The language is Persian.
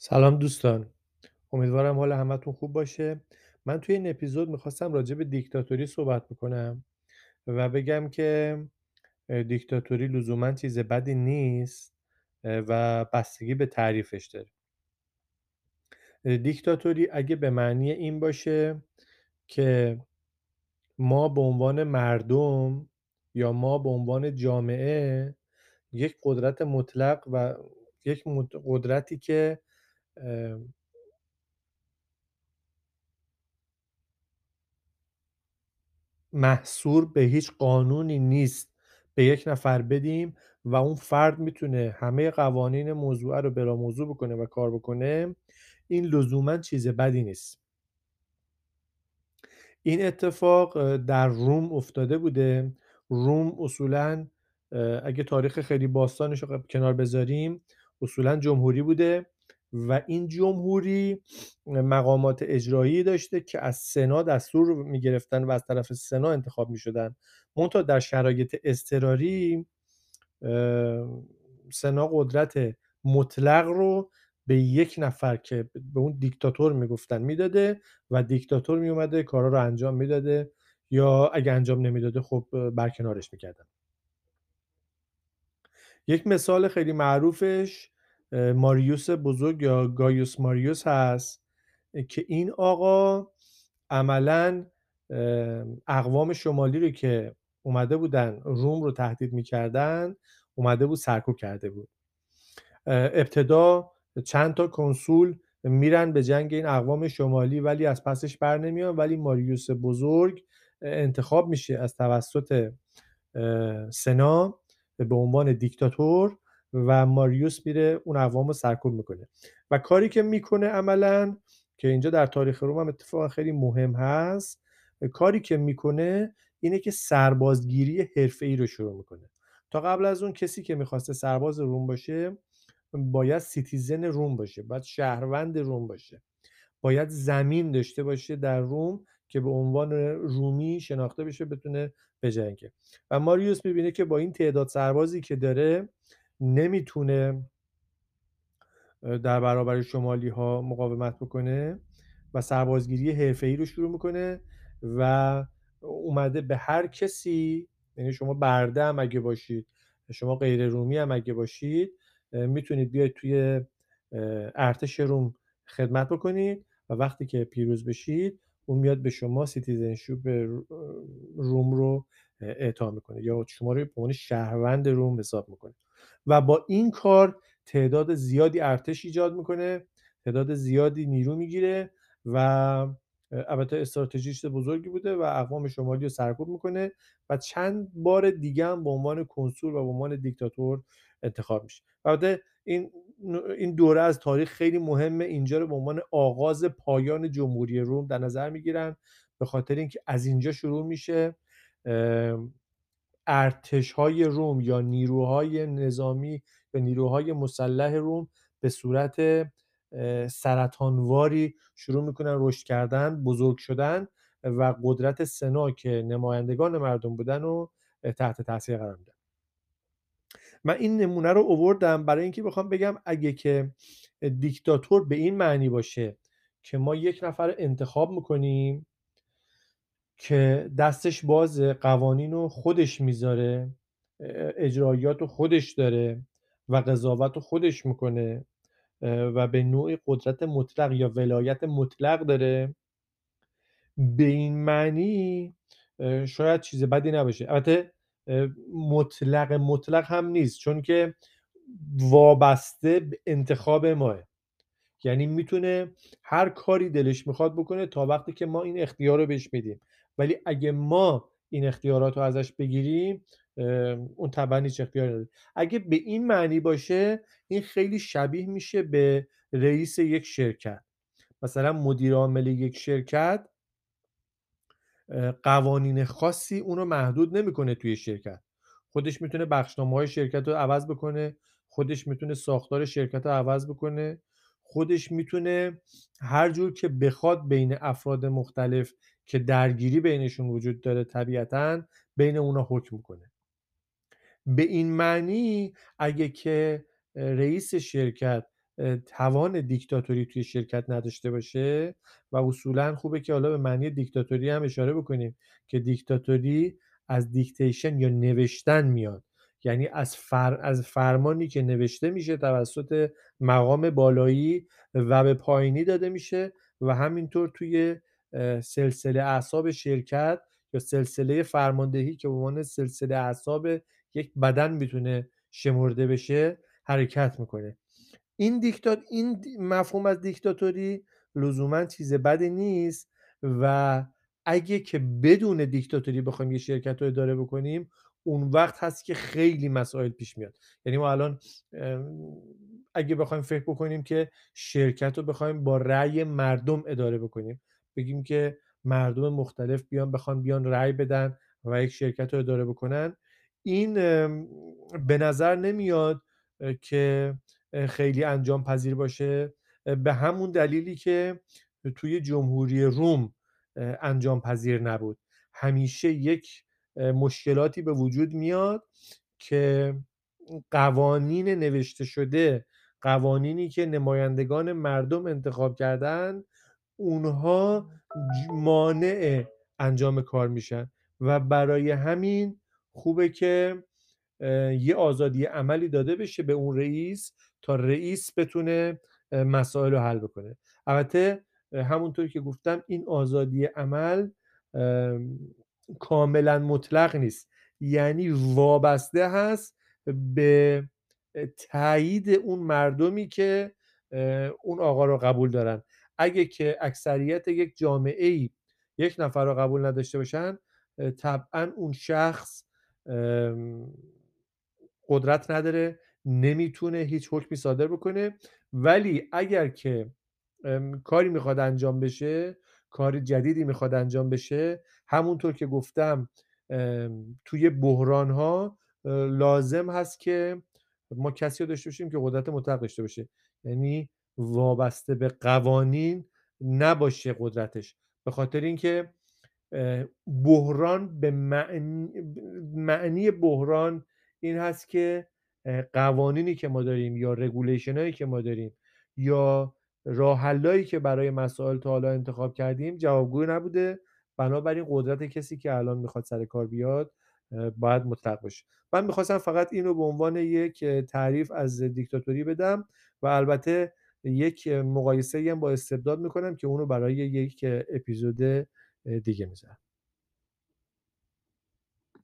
سلام دوستان. امیدوارم حال همتون خوب باشه. من توی این اپیزود می‌خواستم راجع به دیکتاتوری صحبت بکنم و بگم که دیکتاتوری لزوما چیز بدی نیست و بستگی به تعریفش داره. دیکتاتوری اگه به معنی این باشه که ما به عنوان مردم یا ما به عنوان جامعه یک قدرت مطلق و یک قدرتی که محصور به هیچ قانونی نیست. به یک نفر بدیم و اون فرد می‌تونه همه قوانین موضوعه رو بلا موضوع بکنه و کار بکنه این لزوما چیز بدی نیست. این اتفاق در روم افتاده بوده. روم اصولا اگه تاریخ خیلی باستانش رو کنار بذاریم اصولا جمهوری بوده. و این جمهوری مقامات اجرایی داشته که از سنا دستور می‌گرفتن و از طرف سنا انتخاب می‌شدن. منتها در شرایط اضطراری اه، سنا قدرت مطلق رو به یک نفر که به اون دیکتاتور می‌گفتن می‌داده و دیکتاتور میومده کارا رو انجام می‌داده یا اگه انجام نمی‌داده خب برکنارش می‌کردن. یک مثال خیلی معروفش ماریوس بزرگ یا گایوس ماریوس هست که این آقا عملا اقوام شمالی رو که اومده بودن روم رو تهدید می‌کردن اومده بود سرکوب کرده بود. ابتدا چند تا کنسول میرن به جنگ این اقوام شمالی ولی از پسش بر نمیان ولی ماریوس بزرگ انتخاب میشه از توسط سنا به عنوان دیکتاتور. و ماریوس میره اون اقوام رو سرکوب می‌کنه. و کاری که می‌کنه عملا که اینجا در تاریخ روم هم اتفاقا خیلی مهم هست کاری که می‌کنه اینه که سربازگیری حرفه‌ای رو شروع می‌کنه. تا قبل از اون کسی که می‌خواسته سرباز روم باشه باید سیتیزن روم باشه باید شهروند روم باشه. باید زمین داشته باشه در روم که به عنوان رومی شناخته بشه بتونه بجنگه. و ماریوس می‌بینه که با این تعداد سربازی که داره نمی‌تونه در برابر شمالی ها مقاومت بکنه و سربازگیری حرفه‌ای رو شروع می‌کنه و اومده به هر کسی یعنی شما برده هم اگه باشید شما غیر رومی هم اگه باشید می‌تونید بیاید توی ارتش روم خدمت بکنید و وقتی که پیروز بشید اون میاد به شما citizenship روم رو اعطا می‌کنه یا شما رو به عنوان شهروند روم حساب می‌کنه. و با این کار تعداد زیادی ارتش ایجاد می‌کنه تعداد زیادی نیرو می‌گیره و البته استراتژیست بزرگی بوده و اقوام شمالی رو سرکوب می‌کنه و چند بار دیگه هم به عنوان کنسول و به عنوان دیکتاتور انتخاب میشه. البته این این دوره از تاریخ خیلی مهمه. اینجا رو به عنوان آغاز پایان جمهوری روم در نظر می‌گیرن به خاطر اینکه از اینجا شروع میشه. ارتشهای روم یا نیروهای نظامی و نیروهای مسلح روم به صورت سرطانواری شروع می‌کنن رشد کردن بزرگ شدن و قدرت سنا که نمایندگان مردم بودن و تحت تاثیر قرار میدن من این نمونه رو اووردم برای اینکه بخوام بگم اگه که دیکتاتور به این معنی باشه که ما یک نفر انتخاب می‌کنیم که دستش باز قوانین رو خودش می‌ذاره اجرایات رو خودش داره و قضاوت رو خودش می‌کنه و به نوعی قدرت مطلق یا ولایت مطلق داره. به این معنی شاید چیز بدی نباشه. البته مطلق مطلق هم نیست چون که وابسته به انتخاب ماه. یعنی می‌تونه هر کاری دلش می‌خواد بکنه تا وقتی که ما این اختیار رو بهش میدیم. ولی اگه ما این اختیارات رو ازش بگیریم اون طبعا هیچ اختیار نداره اگه به این معنی باشه این خیلی شبیه میشه به رئیس یک شرکت. مثلا مدیر عامل یک شرکت قوانین خاصی اونو محدود نمی‌کنه توی شرکت. خودش می‌تونه بخشنامه های شرکت رو عوض بکنه خودش می‌تونه ساختار شرکت رو عوض بکنه. خودش می‌تونه هر جور که بخواد بین افراد مختلف که درگیری بینشون وجود داره طبیعتا بین اونا حکم کنه. به این معنی اگه که رئیس شرکت توان دیکتاتوری توی شرکت نداشته باشه و اصولا خوبه که حالا به معنی دیکتاتوری هم اشاره بکنیم که دیکتاتوری از دیکتیشن یا نوشتن میاد. یعنی از, فر... از فرمانی که نوشته میشه توسط مقام بالایی و به پایینی داده میشه و همینطور توی سلسله اعصاب شرکت یا سلسله فرماندهی که به عنوان سلسله اعصاب یک بدن می‌تونه شمرده بشه حرکت می‌کنه. این دیکتات این مفهوم از دیکتاتوری لزوما چیز بدی نیست و اگه که بدون دیکتاتوری بخوایم یه شرکت رو اداره بکنیم اون وقت هست که خیلی مسائل پیش میاد. یعنی ما الان اگه بخوایم فکر بکنیم که شرکت رو بخوایم با رأی مردم اداره بکنیم بگیم که مردم مختلف بیان بخوان بیان رأی بدن و یک شرکت رو اداره بکنن. این به نظر نمیاد که خیلی انجام پذیر باشه. به همون دلیلی که توی جمهوری روم انجام پذیر نبود. همیشه یک مشکلاتی به وجود میاد که قوانین نوشته شده قوانینی که نمایندگان مردم انتخاب کردن اونها مانع انجام کار میشن و برای همین خوبه که یه آزادی عملی داده بشه به اون رئیس تا رئیس بتونه مسائل رو حل بکنه. البته همونطور که گفتم این آزادی عمل کاملا مطلق نیست. یعنی وابسته هست به تایید اون مردمی که اون آقا رو قبول دارن. اگه که اکثریت یک جامعه ای یک نفر رو قبول نداشته باشن طبعا اون شخص قدرت نداره نمی‌تونه هیچ حکمی صادر بکنه. ولی اگر که کاری می‌خواد انجام بشه کار جدیدی می‌خواد انجام بشه. همونطور که گفتم توی بحران ها لازم هست که ما کسی رو داشته باشیم که قدرت مطلق داشته باشه. یعنی وابسته به قوانین نباشه قدرتش. به خاطر اینکه بحران به معنی, معنی بحران این هست که قوانینی که ما داریم یا رگولیشن هایی که ما داریم یا راه که برای مسائل تا حالا انتخاب کردیم جوابگوی نبوده. بنابراین قدرت کسی که الان می‌خواد سر کار بیاد باید مطلق باشه. من می‌خواستم فقط اینو به عنوان یک تعریف از دیکتاتوری بدم و البته یک مقایسه هم با استبداد می‌کنم که اونو برای یک اپیزود دیگه می‌ذارم.